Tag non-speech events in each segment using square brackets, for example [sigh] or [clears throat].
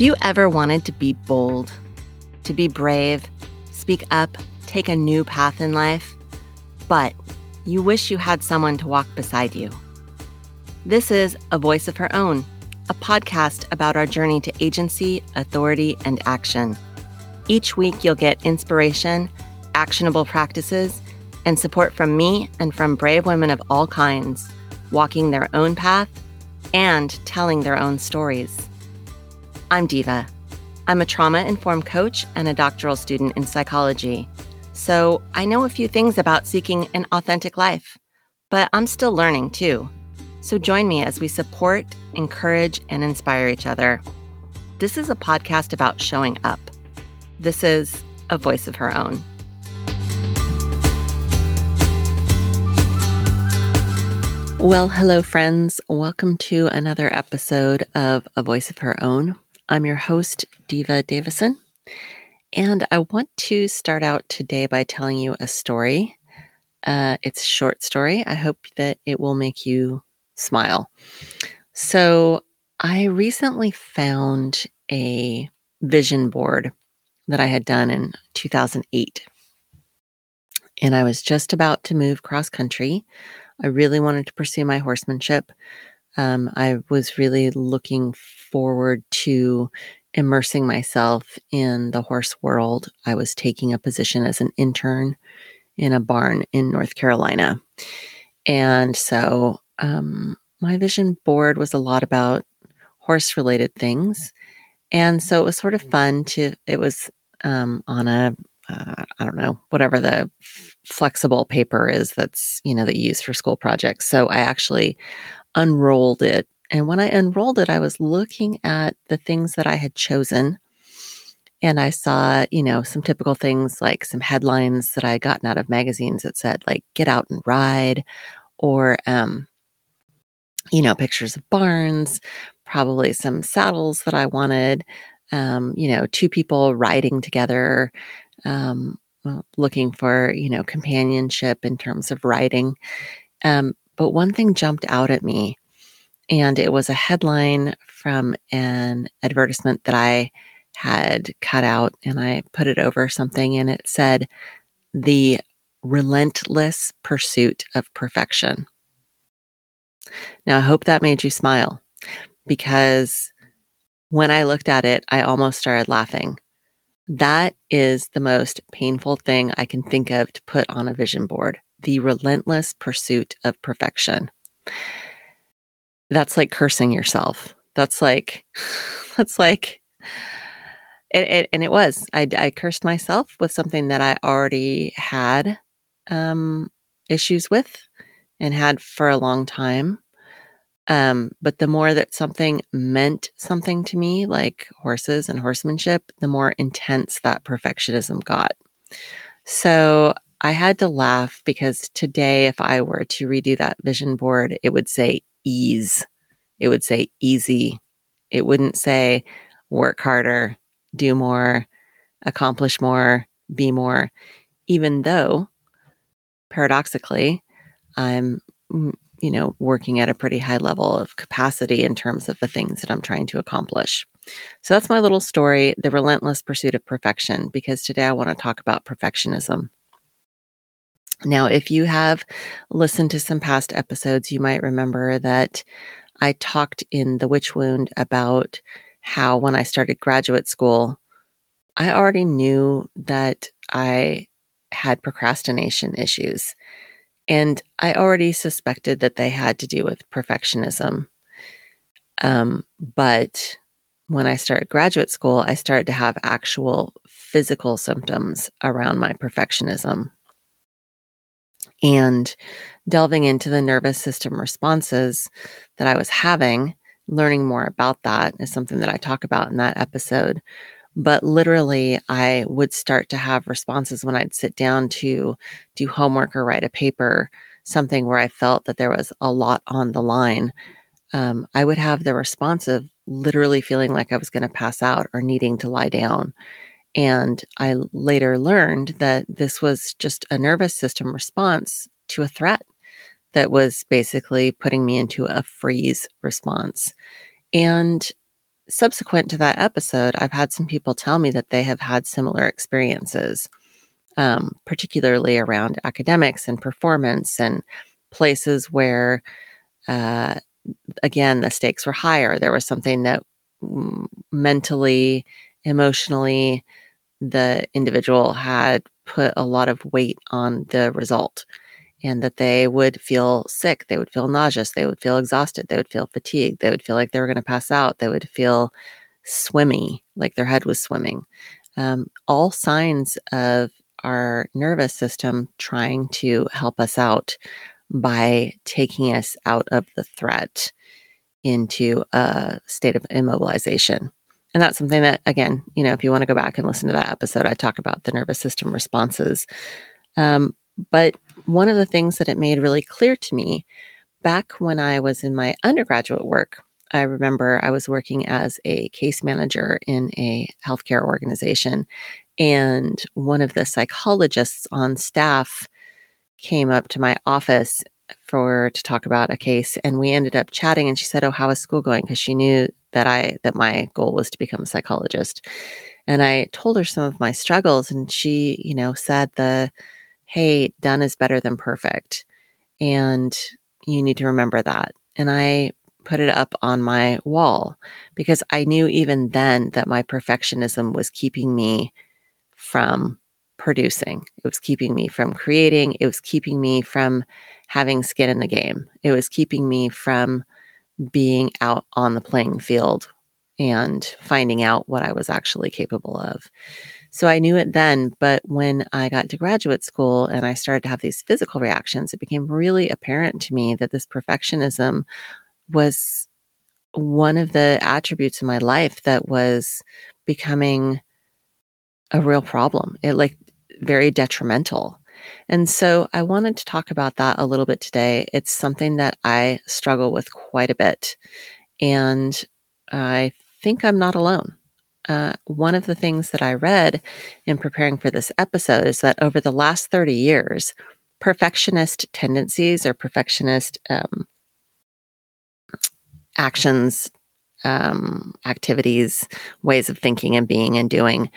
Have you ever wanted to be bold, to be brave, speak up, take a new path in life, but you wish you had someone to walk beside you? This is A Voice of Her Own, a podcast about our journey to agency, authority, and action. Each week, you'll get inspiration, actionable practices, and support from me and from brave women of all kinds, walking their own path and telling their own stories. I'm Deva. I'm a trauma informed coach and a doctoral student in psychology. So I know a few things about seeking an authentic life, but I'm still learning too. So join me as we support, encourage, and inspire each other. This is a podcast about showing up. This is a voice of her own. Well, hello, friends. Welcome to another episode of A Voice of Her Own. I'm your host, Deva Davisson, and I want to start out today by telling you a story. Uh, it's a short story. I hope that it will make you smile. So, I recently found a vision board that I had done in 2008. And I was just about to move cross country. I really wanted to pursue my horsemanship. Um, I was really looking forward to immersing myself in the horse world. I was taking a position as an intern in a barn in North Carolina. And so um, my vision board was a lot about horse related things. And so it was sort of fun to, it was um, on a, uh, I don't know, whatever the f- flexible paper is that's, you know, that you use for school projects. So I actually unrolled it. And when I unrolled it, I was looking at the things that I had chosen. And I saw, you know, some typical things like some headlines that I had gotten out of magazines that said, like, get out and ride, or, um, you know, pictures of barns, probably some saddles that I wanted, um, you know, two people riding together, um, looking for, you know, companionship in terms of riding. Um, but one thing jumped out at me, and it was a headline from an advertisement that I had cut out and I put it over something, and it said, The relentless pursuit of perfection. Now, I hope that made you smile because when I looked at it, I almost started laughing. That is the most painful thing I can think of to put on a vision board the relentless pursuit of perfection. That's like cursing yourself. That's like, [laughs] that's like, it, it, and it was. I, I cursed myself with something that I already had um, issues with and had for a long time. Um, but the more that something meant something to me, like horses and horsemanship, the more intense that perfectionism got. So I had to laugh because today, if I were to redo that vision board, it would say ease. It would say easy. It wouldn't say work harder, do more, accomplish more, be more, even though paradoxically, I'm, mm, you know, working at a pretty high level of capacity in terms of the things that I'm trying to accomplish. So that's my little story, the relentless pursuit of perfection, because today I want to talk about perfectionism. Now, if you have listened to some past episodes, you might remember that I talked in The Witch Wound about how when I started graduate school, I already knew that I had procrastination issues. And I already suspected that they had to do with perfectionism. Um, but when I started graduate school, I started to have actual physical symptoms around my perfectionism and delving into the nervous system responses that I was having, learning more about that is something that I talk about in that episode. But literally, I would start to have responses when I'd sit down to do homework or write a paper, something where I felt that there was a lot on the line. Um, I would have the response of literally feeling like I was going to pass out or needing to lie down. And I later learned that this was just a nervous system response to a threat that was basically putting me into a freeze response. And subsequent to that episode, I've had some people tell me that they have had similar experiences, um, particularly around academics and performance and places where, uh, again, the stakes were higher. There was something that mm, mentally, emotionally, the individual had put a lot of weight on the result and that they would feel sick, they would feel nauseous, they would feel exhausted, they would feel fatigued, they would feel like they were going to pass out, they would feel swimmy, like their head was swimming. Um, all signs of our nervous system trying to help us out by taking us out of the threat into a state of immobilization. And that's something that, again, you know, if you want to go back and listen to that episode, I talk about the nervous system responses. Um, but one of the things that it made really clear to me back when I was in my undergraduate work, I remember I was working as a case manager in a healthcare organization, and one of the psychologists on staff came up to my office for to talk about a case and we ended up chatting and she said oh how is school going because she knew that i that my goal was to become a psychologist and i told her some of my struggles and she you know said the hey, done is better than perfect. And you need to remember that. And I put it up on my wall because I knew even then that my perfectionism was keeping me from producing. It was keeping me from creating. It was keeping me from having skin in the game. It was keeping me from being out on the playing field and finding out what I was actually capable of. So I knew it then, but when I got to graduate school and I started to have these physical reactions, it became really apparent to me that this perfectionism was one of the attributes in my life that was becoming a real problem. It like very detrimental. And so I wanted to talk about that a little bit today. It's something that I struggle with quite a bit. And I think I'm not alone uh, one of the things that I read in preparing for this episode is that over the last 30 years, perfectionist tendencies or perfectionist um, actions, um, activities, ways of thinking and being and doing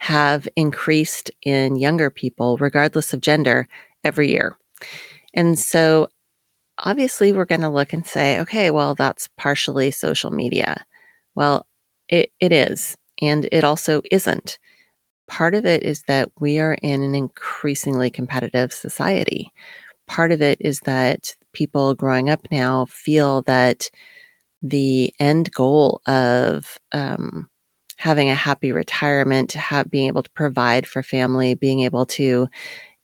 have increased in younger people, regardless of gender, every year. And so obviously, we're going to look and say, okay, well, that's partially social media. Well, it, it is. And it also isn't. Part of it is that we are in an increasingly competitive society. Part of it is that people growing up now feel that the end goal of um, having a happy retirement, have, being able to provide for family, being able to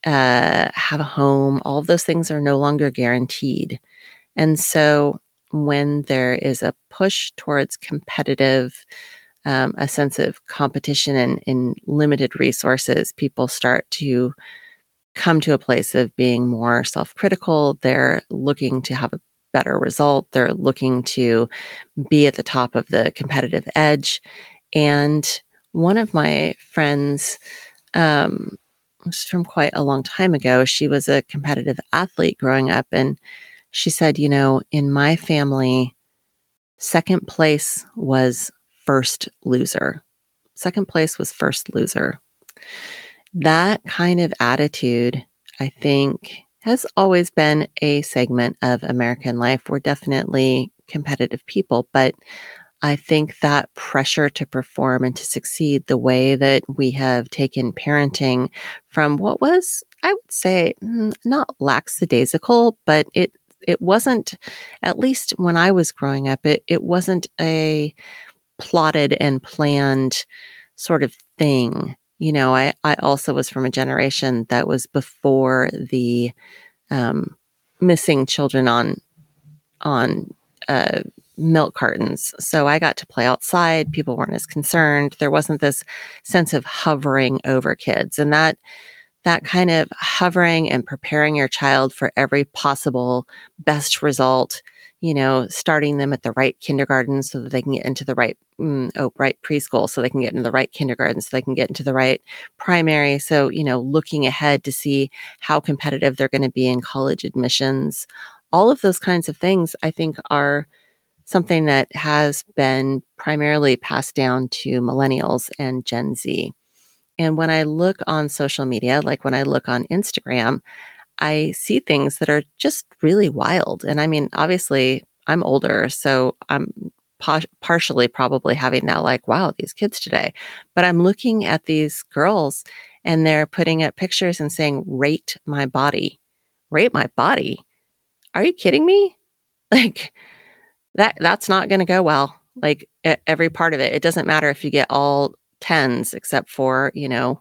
uh, have a home, all of those things are no longer guaranteed. And so when there is a push towards competitive um, a sense of competition and in limited resources, people start to come to a place of being more self critical. They're looking to have a better result. They're looking to be at the top of the competitive edge. And one of my friends, um, was from quite a long time ago, she was a competitive athlete growing up. And she said, you know, in my family, second place was first loser. Second place was first loser. That kind of attitude, I think, has always been a segment of American life. We're definitely competitive people, but I think that pressure to perform and to succeed, the way that we have taken parenting from what was, I would say, mm, not lackadaisical, but it it wasn't, at least when I was growing up, it it wasn't a plotted and planned sort of thing. You know, I, I also was from a generation that was before the um, missing children on on uh, milk cartons. So I got to play outside. People weren't as concerned. There wasn't this sense of hovering over kids, and that that kind of hovering and preparing your child for every possible best result you know, starting them at the right kindergarten so that they can get into the right, mm, oh, right preschool so they can get into the right kindergarten so they can get into the right primary. So, you know, looking ahead to see how competitive they're going to be in college admissions, all of those kinds of things, I think are something that has been primarily passed down to millennials and Gen Z. And when I look on social media, like when I look on Instagram, I see things that are just really wild. And I mean, obviously, I'm older, so I'm partially probably having that like, wow, these kids today. But I'm looking at these girls and they're putting up pictures and saying, rate my body. Rate my body. Are you kidding me? [laughs] Like that that's not going to go well. Like every part of it. It doesn't matter if you get all tens except for, you know,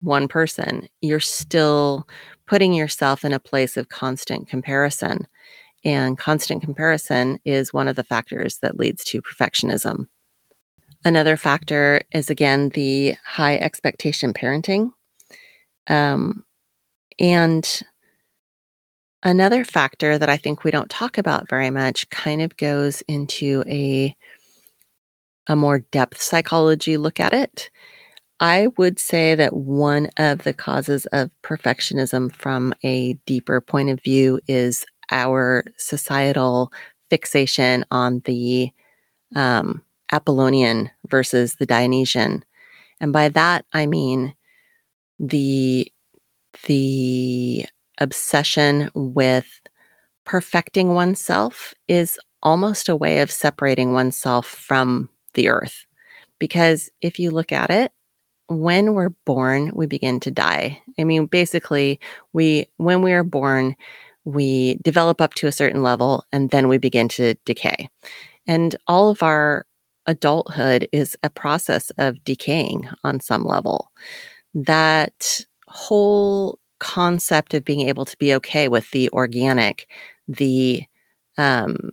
one person. You're still putting yourself in a place of constant comparison. And constant comparison is one of the factors that leads to perfectionism. Another factor is, again, the high expectation parenting. Um, and another factor that I think we don't talk about very much kind of goes into a, a more depth psychology look at it. I would say that one of the causes of perfectionism from a deeper point of view is our societal fixation on the um, Apollonian versus the Dionysian. And by that, I mean the, the obsession with perfecting oneself is almost a way of separating oneself from the earth. Because if you look at it, when we're born, we begin to die. I mean, basically, we when we are born, we develop up to a certain level and then we begin to decay. And all of our adulthood is a process of decaying on some level. That whole concept of being able to be okay with the organic, the um,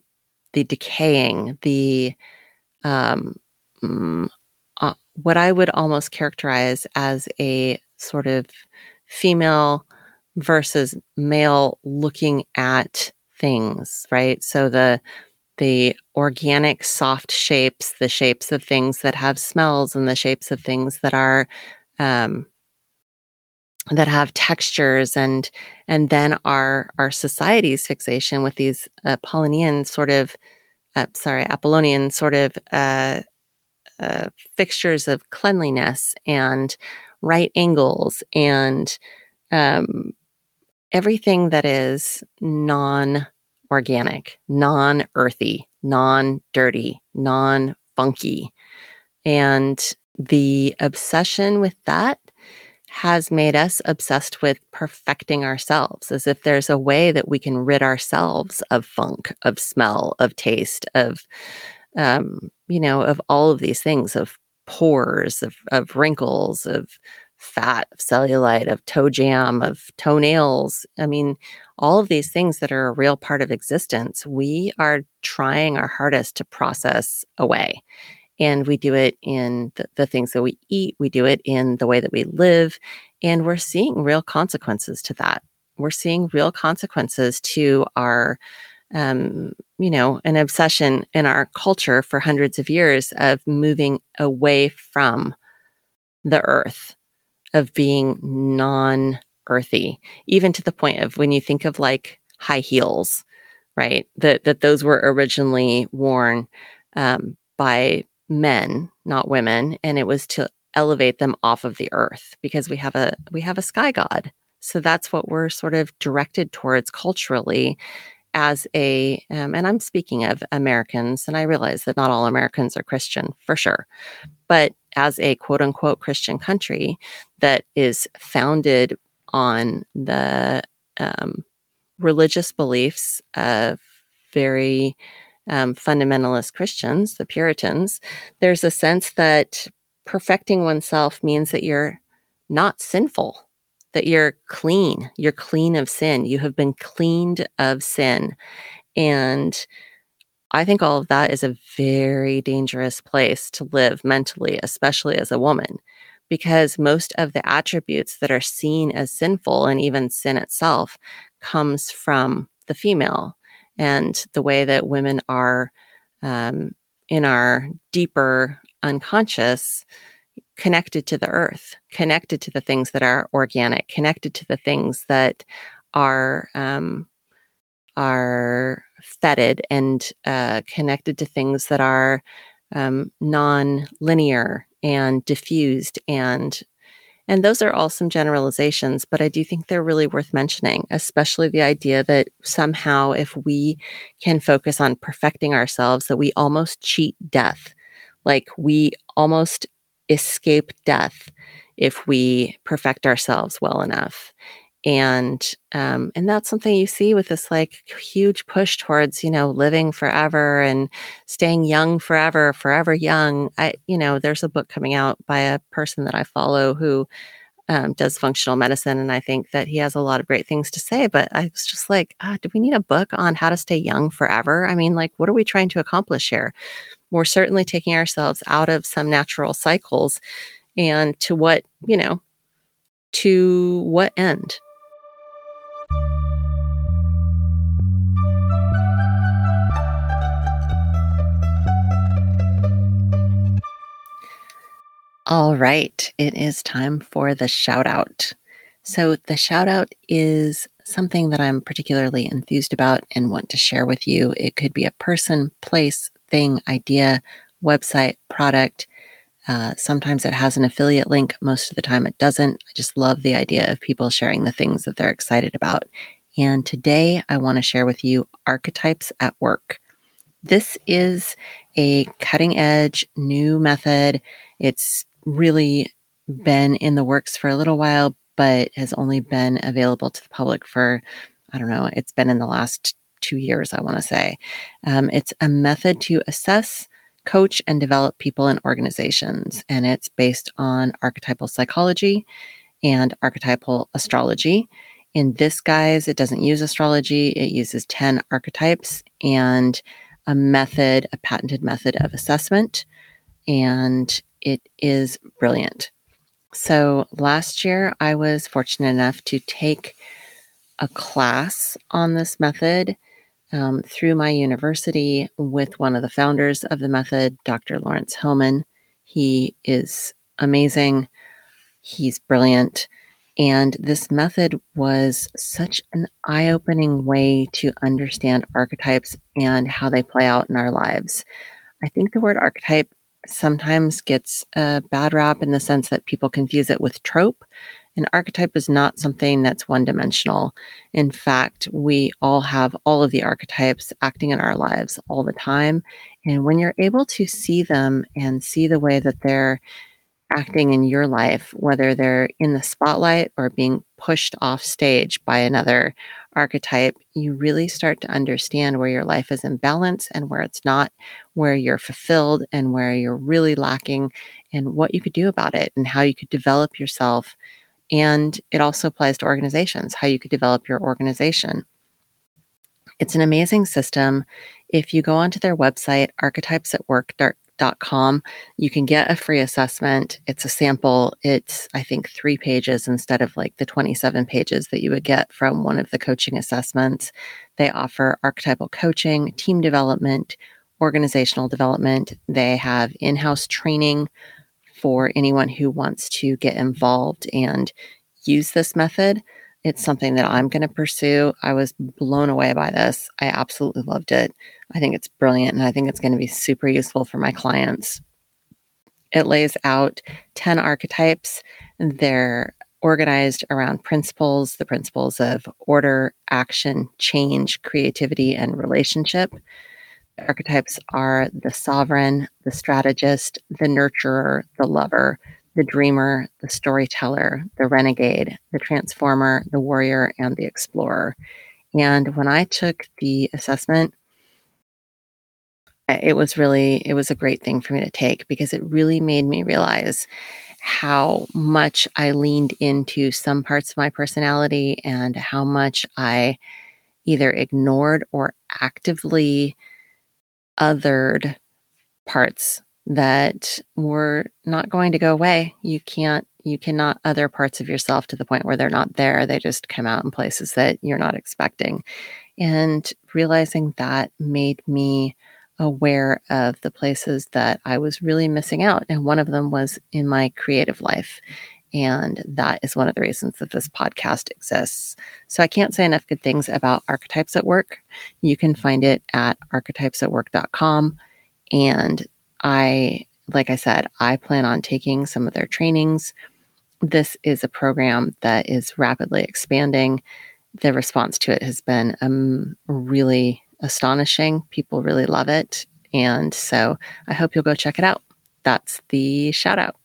the decaying, the um, mm, uh, what I would almost characterize as a sort of female versus male looking at things, right? So the the organic soft shapes, the shapes of things that have smells and the shapes of things that are um, that have textures and and then our our society's fixation with these Apollonian sort of uh, sorry Apollonian sort of uh, uh, fixtures of cleanliness and right angles and um, everything that is non organic, non earthy, non dirty, non funky. And the obsession with that has made us obsessed with perfecting ourselves as if there's a way that we can rid ourselves of funk, of smell, of taste, of, um, you know, of all of these things, of pores, of, of wrinkles, of fat, of cellulite, of toe jam, of toenails. I mean, all of these things that are a real part of existence, we are trying our hardest to process away. And we do it in the, the things that we eat, we do it in the way that we live, and we're seeing real consequences to that. We're seeing real consequences to our um, you know, an obsession in our culture for hundreds of years of moving away from the earth of being non earthy, even to the point of when you think of like high heels, right? That that those were originally worn um, by men, not women, and it was to elevate them off of the earth because we have a we have a sky god. So that's what we're sort of directed towards culturally as a um, and i'm speaking of americans and i realize that not all americans are christian for sure but as a quote unquote christian country that is founded on the um, religious beliefs of very um, fundamentalist christians the puritans there's a sense that perfecting oneself means that you're not sinful that you're clean. You're clean of sin. You have been cleaned of sin. And I think all of that is a very dangerous place to live mentally, especially as a woman, because most of the attributes that are seen as sinful and even sin itself comes from the female and the way that women are um, in our deeper unconscious connected to the earth, connected to the things that are organic, connected to the things that are um, are fetid and uh, connected to things that are um, non-linear and diffused and and those are all some generalizations, but I do think they're really worth mentioning, especially the idea that somehow if we can focus on perfecting ourselves, that we almost cheat death. Like we almost escape death if we perfect ourselves well enough and um, and that's something you see with this like huge push towards you know living forever and staying young forever forever young. I you know there's a book coming out by a person that i follow who um, does functional medicine and i think that he has a lot of great things to say but i was just like ah, do we need a book on how to stay young forever? I mean like what are we trying to accomplish here? We're certainly taking ourselves out of some natural cycles and to what you know to what end All right, it is time for the shout out. So, the shout out is something that I'm particularly enthused about and want to share with you. It could be a person, place, thing, idea, website, product. Uh, sometimes it has an affiliate link, most of the time it doesn't. I just love the idea of people sharing the things that they're excited about. And today I want to share with you archetypes at work. This is a cutting edge new method. It's really been in the works for a little while, but has only been available to the public for, I don't know, it's been in the last two years, I want to say. Um, it's a method to assess, coach, and develop people in organizations. And it's based on archetypal psychology and archetypal astrology. In this guise, it doesn't use astrology, it uses 10 archetypes and a method, a patented method of assessment. And it is brilliant. So last year, I was fortunate enough to take a class on this method um, through my university with one of the founders of the method, Dr. Laurence Hillman. He is amazing, he's brilliant. And this method was such an eye opening way to understand archetypes and how they play out in our lives. I think the word archetype sometimes gets a bad rap in the sense that people confuse it with trope. An archetype is not something that's one dimensional. In fact, we all have all of the archetypes acting in our lives all the time. And when you're able to see them and see the way that they're acting in your life, whether they're in the spotlight or being pushed off stage by another archetype, you really start to understand where your life is in balance and where it's not, where you're fulfilled and where you're really lacking, and what you could do about it and how you could develop yourself. And it also applies to organizations, how you could develop your organization. It's an amazing system. If you go onto their website, archetypesatwork.com, com. You can get a free assessment. It's a sample. It's, I think, three pages instead of like the 27 pages that you would get from one of the coaching assessments. They offer archetypal coaching, team development, organizational development. They have in house training for anyone who wants to get involved and use this method. It's something that I'm going to pursue. I was blown away by this. I absolutely loved it. I think it's brilliant and I think it's going to be super useful for my clients. It lays out 10 archetypes. They're organized around principles, the principles of order, action, change, creativity, and relationship. The archetypes are the sovereign, the strategist, the nurturer, the lover, the dreamer, the storyteller, the renegade, the transformer, the warrior, and the explorer. And when I took the assessment, it was really it was a great thing for me to take because it really made me realize how much I leaned into some parts of my personality and how much I either ignored or actively othered parts that were not going to go away. You can't you cannot other parts of yourself to the point where they're not there. They just come out in places that you're not expecting. And realizing that made me aware of the places that I was really missing out. And one of them was in my creative life. And that is one of the reasons that this podcast exists. So I can't say enough good things about Archetypes at Work. You can find it at archetypesatwork.com. And I, like I said, I plan on taking some of their trainings. This is a program that is rapidly expanding. The response to it has been um, really astonishing. People really love it. And so I hope you'll go check it out. That's the shout out.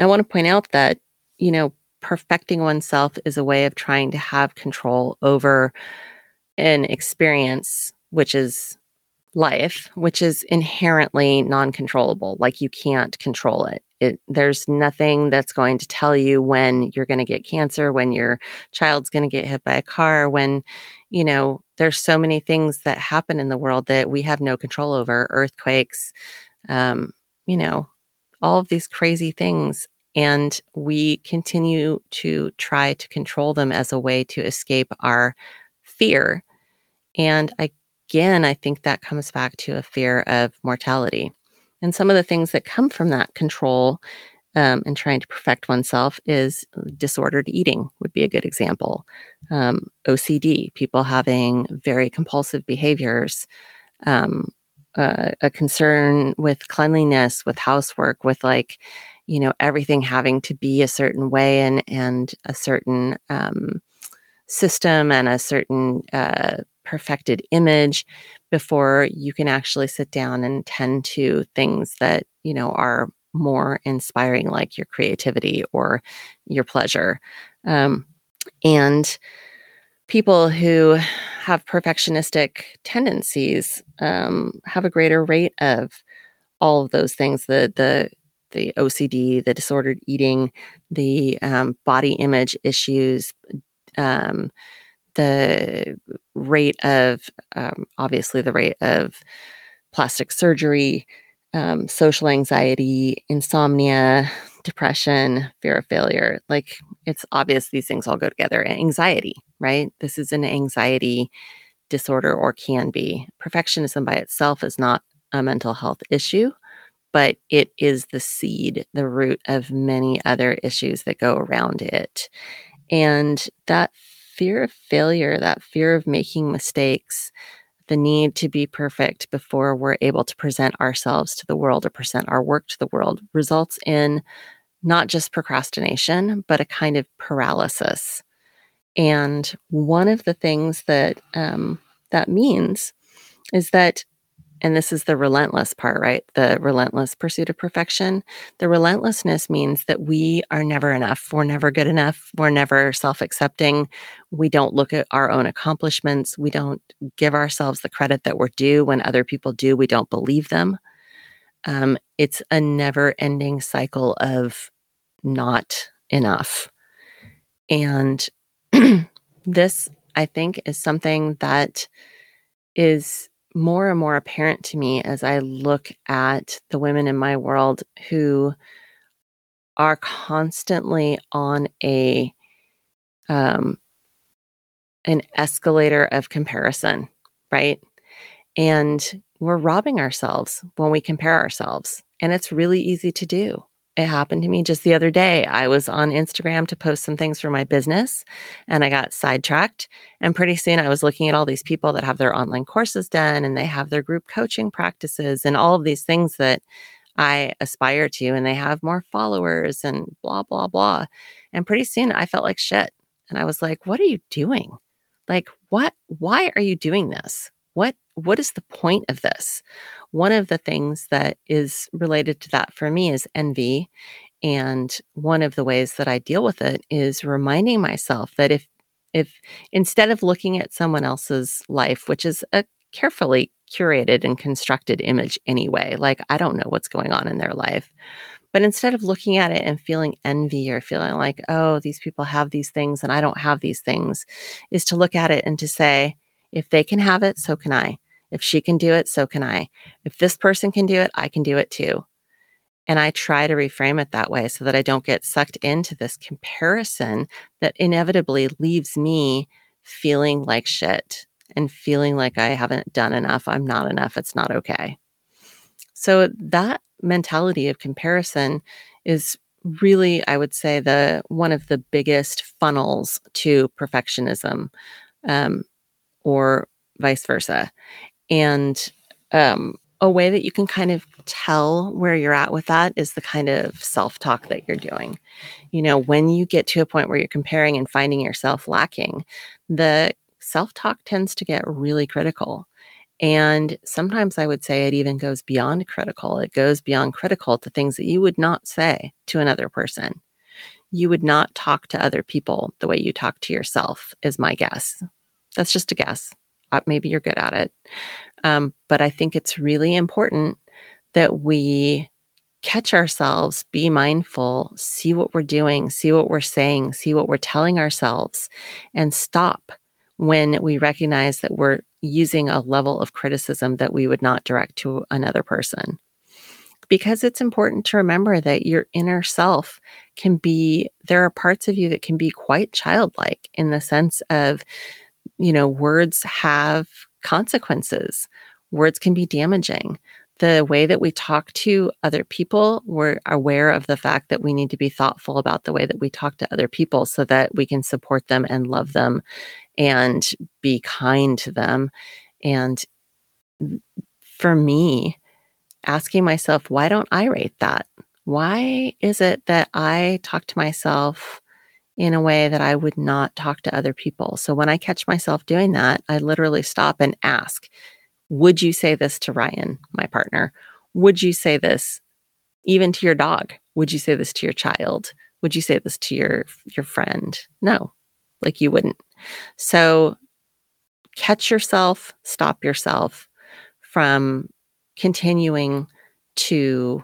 I want to point out that, you know, perfecting oneself is a way of trying to have control over an experience, which is life, which is inherently non controllable. Like you can't control it. It. There's nothing that's going to tell you when you're going to get cancer, when your child's going to get hit by a car, when, you know, there's so many things that happen in the world that we have no control over earthquakes, um, you know, all of these crazy things. And we continue to try to control them as a way to escape our fear. And again, I think that comes back to a fear of mortality. And some of the things that come from that control um, and trying to perfect oneself is disordered eating, would be a good example. Um, OCD, people having very compulsive behaviors, um, uh, a concern with cleanliness, with housework, with like, you know, everything having to be a certain way and and a certain um, system and a certain uh, perfected image before you can actually sit down and tend to things that you know are more inspiring, like your creativity or your pleasure. Um, and people who have perfectionistic tendencies um, have a greater rate of all of those things the the the OCD, the disordered eating, the um, body image issues, um, the rate of um, obviously the rate of plastic surgery, um, social anxiety, insomnia, depression, fear of failure. Like it's obvious these things all go together. Anxiety, right? This is an anxiety disorder or can be. Perfectionism by itself is not a mental health issue, but it is the seed, the root of many other issues that go around it. And that fear of failure, that fear of making mistakes, the need to be perfect before we're able to present ourselves to the world or present our work to the world results in not just procrastination, but a kind of paralysis. And one of the things that um, that means is that, and this is the relentless part, right? The relentless pursuit of perfection. The relentlessness means that we are never enough. We're never good enough. We're never self accepting. We don't look at our own accomplishments. We don't give ourselves the credit that we're due. When other people do, we don't believe them. Um, it's a never ending cycle of not enough. And [clears throat] this, I think, is something that is more and more apparent to me as I look at the women in my world who are constantly on a um, an escalator of comparison, right? And we're robbing ourselves when we compare ourselves, and it's really easy to do it happened to me just the other day. I was on Instagram to post some things for my business and I got sidetracked. And pretty soon I was looking at all these people that have their online courses done and they have their group coaching practices and all of these things that I aspire to. And they have more followers and blah, blah, blah. And pretty soon I felt like shit. And I was like, what are you doing? Like, what? Why are you doing this? What what is the point of this? One of the things that is related to that for me is envy. And one of the ways that I deal with it is reminding myself that if if instead of looking at someone else's life, which is a carefully curated and constructed image anyway, like I don't know what's going on in their life. But instead of looking at it and feeling envy or feeling like, oh, these people have these things and I don't have these things, is to look at it and to say, if they can have it, so can I. If she can do it, so can I. If this person can do it, I can do it too. And I try to reframe it that way so that I don't get sucked into this comparison that inevitably leaves me feeling like shit, and feeling like I haven't done enough, I'm not enough, it's not okay. So that mentality of comparison is really, I would say, the one of the biggest funnels to perfectionism, um, or vice versa. And um, a way that you can kind of tell where you're at with that is the kind of self talk that you're doing. You know, when you get to a point where you're comparing and finding yourself lacking, the self talk tends to get really critical. And sometimes I would say it even goes beyond critical. It goes beyond critical to things that you would not say to another person. You would not talk to other people the way you talk to yourself, is my guess. That's just a guess. Uh, maybe you're good at it. Um, but I think it's really important that we catch ourselves, be mindful, see what we're doing, see what we're saying, see what we're telling ourselves, and stop when we recognize that we're using a level of criticism that we would not direct to another person. Because it's important to remember that your inner self can be, there are parts of you that can be quite childlike in the sense of, you know, words have consequences. Words can be damaging. The way that we talk to other people, we're aware of the fact that we need to be thoughtful about the way that we talk to other people so that we can support them and love them and be kind to them. And for me, asking myself, why don't I rate that? Why is it that I talk to myself in a way that I would not talk to other people? So when I catch myself doing that, I literally stop and ask, would you say this to Ryan, my partner? Would you say this even to your dog? Would you say this to your child? Would you say this to your your friend? No. Like you wouldn't. So catch yourself, stop yourself from continuing to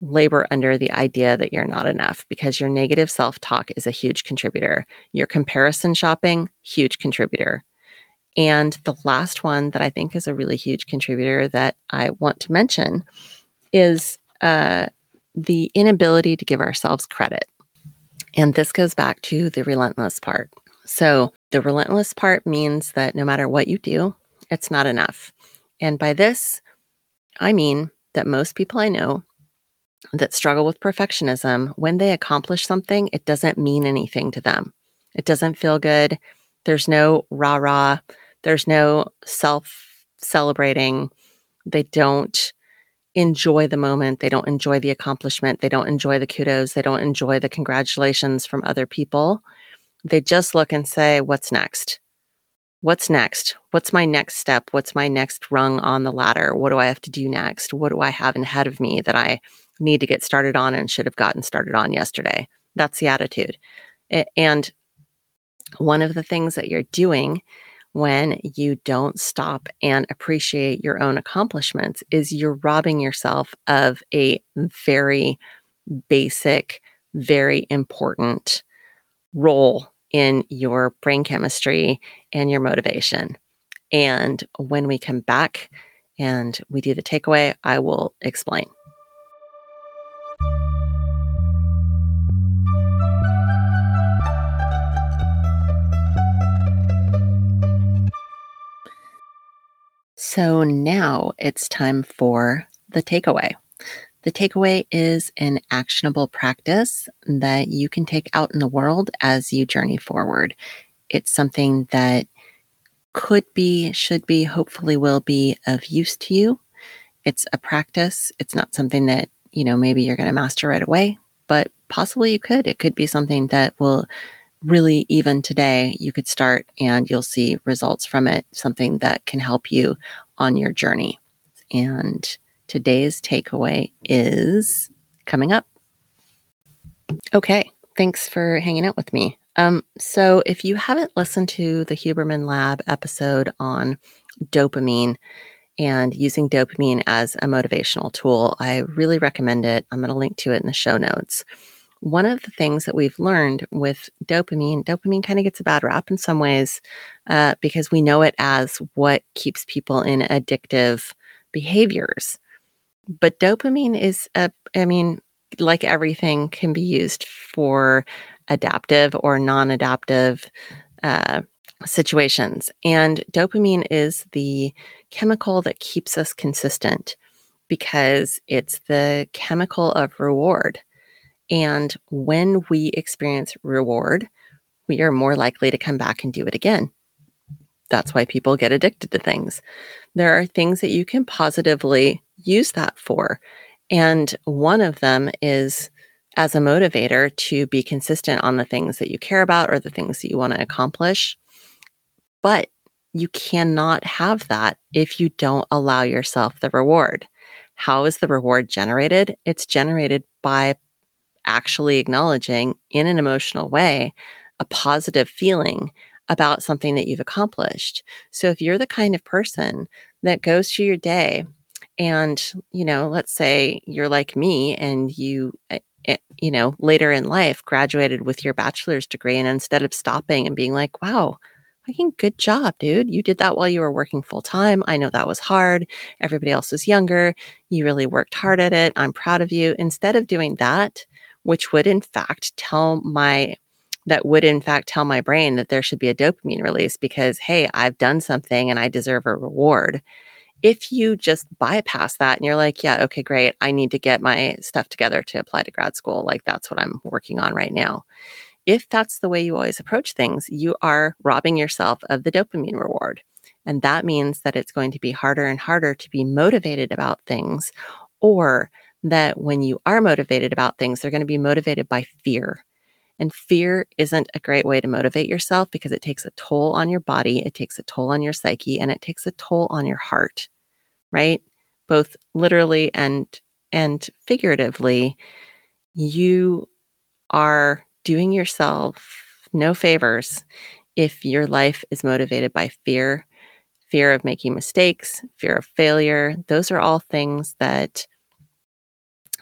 labor under the idea that you're not enough because your negative self talk is a huge contributor. Your comparison shopping, huge contributor. And the last one that I think is a really huge contributor that I want to mention is uh, the inability to give ourselves credit. And this goes back to the relentless part. So, the relentless part means that no matter what you do, it's not enough. And by this, I mean that most people I know that struggle with perfectionism, when they accomplish something, it doesn't mean anything to them. It doesn't feel good. There's no rah rah. There's no self celebrating. They don't enjoy the moment. They don't enjoy the accomplishment. They don't enjoy the kudos. They don't enjoy the congratulations from other people. They just look and say, What's next? What's next? What's my next step? What's my next rung on the ladder? What do I have to do next? What do I have ahead of me that I need to get started on and should have gotten started on yesterday? That's the attitude. And one of the things that you're doing when you don't stop and appreciate your own accomplishments is you're robbing yourself of a very basic, very important role in your brain chemistry and your motivation. And when we come back and we do the takeaway, I will explain. So now it's time for the takeaway. The takeaway is an actionable practice that you can take out in the world as you journey forward. It's something that could be, should be, hopefully will be of use to you. It's a practice. It's not something that, you know, maybe you're going to master right away, but possibly you could. It could be something that will really even today you could start and you'll see results from it something that can help you on your journey. And today's takeaway is coming up. Okay thanks for hanging out with me. Um, so if you haven't listened to the huberman lab episode on dopamine and using dopamine as a motivational tool i really recommend it. I'm going to link to it in the show notes one of the things that we've learned with dopamine, dopamine kind of gets a bad rap in some ways uh, because we know it as what keeps people in addictive behaviors. But dopamine is, a, I mean, like everything, can be used for adaptive or non adaptive uh, situations. And dopamine is the chemical that keeps us consistent because it's the chemical of reward. And when we experience reward, we are more likely to come back and do it again. That's why people get addicted to things. There are things that you can positively use that for. And one of them is as a motivator to be consistent on the things that you care about or the things that you want to accomplish. But you cannot have that if you don't allow yourself the reward. How is the reward generated? It's generated by actually acknowledging in an emotional way a positive feeling about something that you've accomplished. So if you're the kind of person that goes through your day and, you know, let's say you're like me and you eh, eh, you know, later in life graduated with your bachelor's degree and instead of stopping and being like, "Wow, fucking good job, dude. You did that while you were working full time. I know that was hard. Everybody else was younger. You really worked hard at it. I'm proud of you." Instead of doing that, which would in fact tell my that would in fact tell my brain that there should be a dopamine release because hey, I've done something and I deserve a reward. If you just bypass that and you're like, yeah, okay, great. I need to get my stuff together to apply to grad school. Like that's what I'm working on right now. If that's the way you always approach things, you are robbing yourself of the dopamine reward. And that means that it's going to be harder and harder to be motivated about things, or that when you are motivated about things, they're going to be motivated by fear. And fear isn't a great way to motivate yourself because it takes a toll on your body, it takes a toll on your psyche, and it takes a toll on your heart, right? Both literally and and figuratively, you are doing yourself no favors if your life is motivated by fear, fear of making mistakes, fear of failure. Those are all things that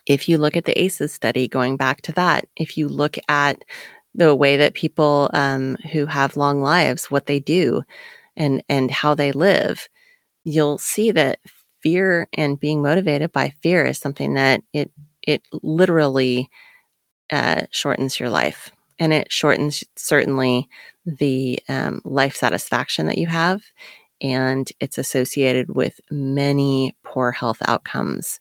if you look at the ACEs study, going back to that, if you look at the way that people um, who have long lives, what they do, and and how they live, you'll see that fear and being motivated by fear is something that it it literally uh, shortens your life, and it shortens certainly the um, life satisfaction that you have, and it's associated with many poor health outcomes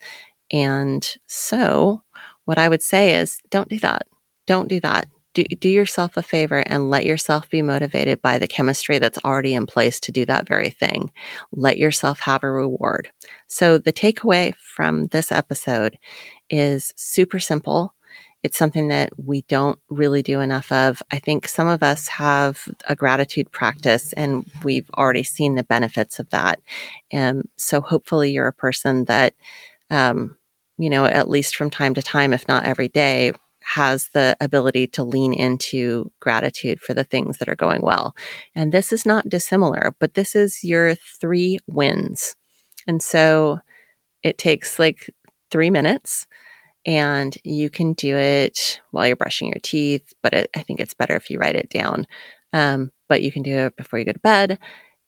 and so, what I would say is don't do that. Don't do that. Do, do yourself a favor and let yourself be motivated by the chemistry that's already in place to do that very thing. Let yourself have a reward. So, the takeaway from this episode is super simple. It's something that we don't really do enough of. I think some of us have a gratitude practice and we've already seen the benefits of that. And so, hopefully, you're a person that um, you know, at least from time to time, if not every day, has the ability to lean into gratitude for the things that are going well. And this is not dissimilar, but this is your three wins. And so it takes like three minutes and you can do it while you're brushing your teeth, but it, I think it's better if you write it down. Um, but you can do it before you go to bed.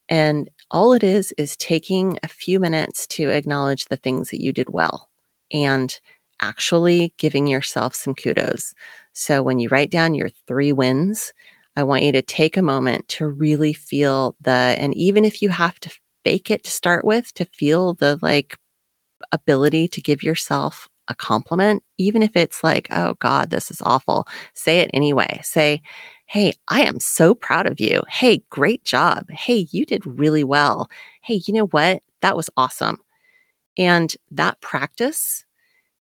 And all it is is taking a few minutes to acknowledge the things that you did well and actually giving yourself some kudos. So when you write down your three wins, I want you to take a moment to really feel the, and even if you have to fake it to start with, to feel the like ability to give yourself a compliment, even if it's like, oh God, this is awful, say it anyway. Say, Hey, I am so proud of you. Hey, great job. Hey, you did really well. Hey, you know what? That was awesome. And that practice,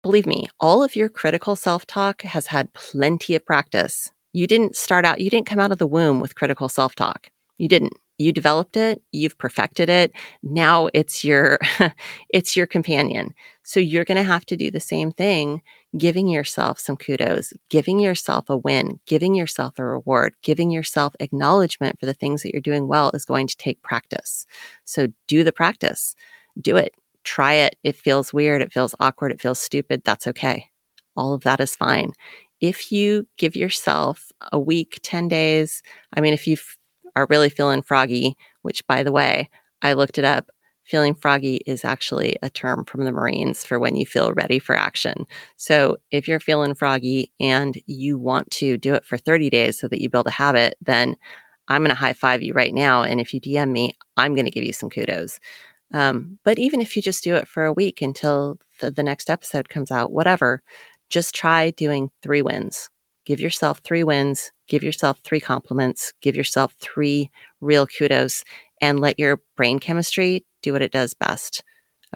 believe me, all of your critical self talk has had plenty of practice. You didn't start out, you didn't come out of the womb with critical self talk. You didn't. You developed it, you've perfected it. Now it's your [laughs] it's your companion. So you're going to have to do the same thing giving yourself some kudos, giving yourself a win, giving yourself a reward, giving yourself acknowledgement for the things that you're doing well is going to take practice. So do the practice, do it, try it. It feels weird, it feels awkward, it feels stupid. That's okay. All of that is fine. If you give yourself a week, 10 days, I mean, if you are really feeling froggy, which by the way, I looked it up. Feeling froggy is actually a term from the Marines for when you feel ready for action. So if you're feeling froggy and you want to do it for 30 days so that you build a habit, then I'm going to high five you right now. And if you DM me, I'm going to give you some kudos. Um, but even if you just do it for a week until the, the next episode comes out, whatever, just try doing three wins. Give yourself three wins, give yourself three compliments, give yourself three real kudos, and let your brain chemistry do what it does best.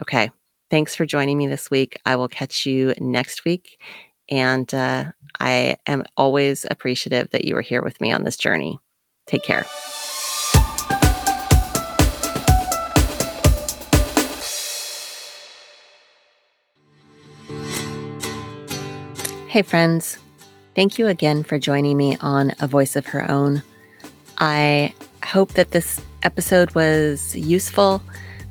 Okay. Thanks for joining me this week. I will catch you next week. And uh, I am always appreciative that you are here with me on this journey. Take care. Hey, friends. Thank you again for joining me on A Voice of Her Own. I hope that this episode was useful,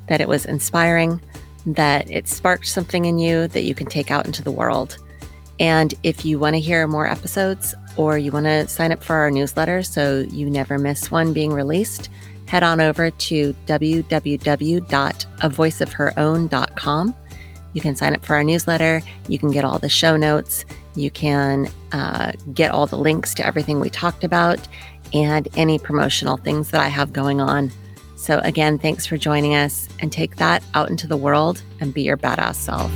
that it was inspiring, that it sparked something in you that you can take out into the world. And if you want to hear more episodes or you want to sign up for our newsletter so you never miss one being released, head on over to www.avoiceofherown.com. You can sign up for our newsletter. You can get all the show notes. You can uh, get all the links to everything we talked about and any promotional things that I have going on. So, again, thanks for joining us and take that out into the world and be your badass self.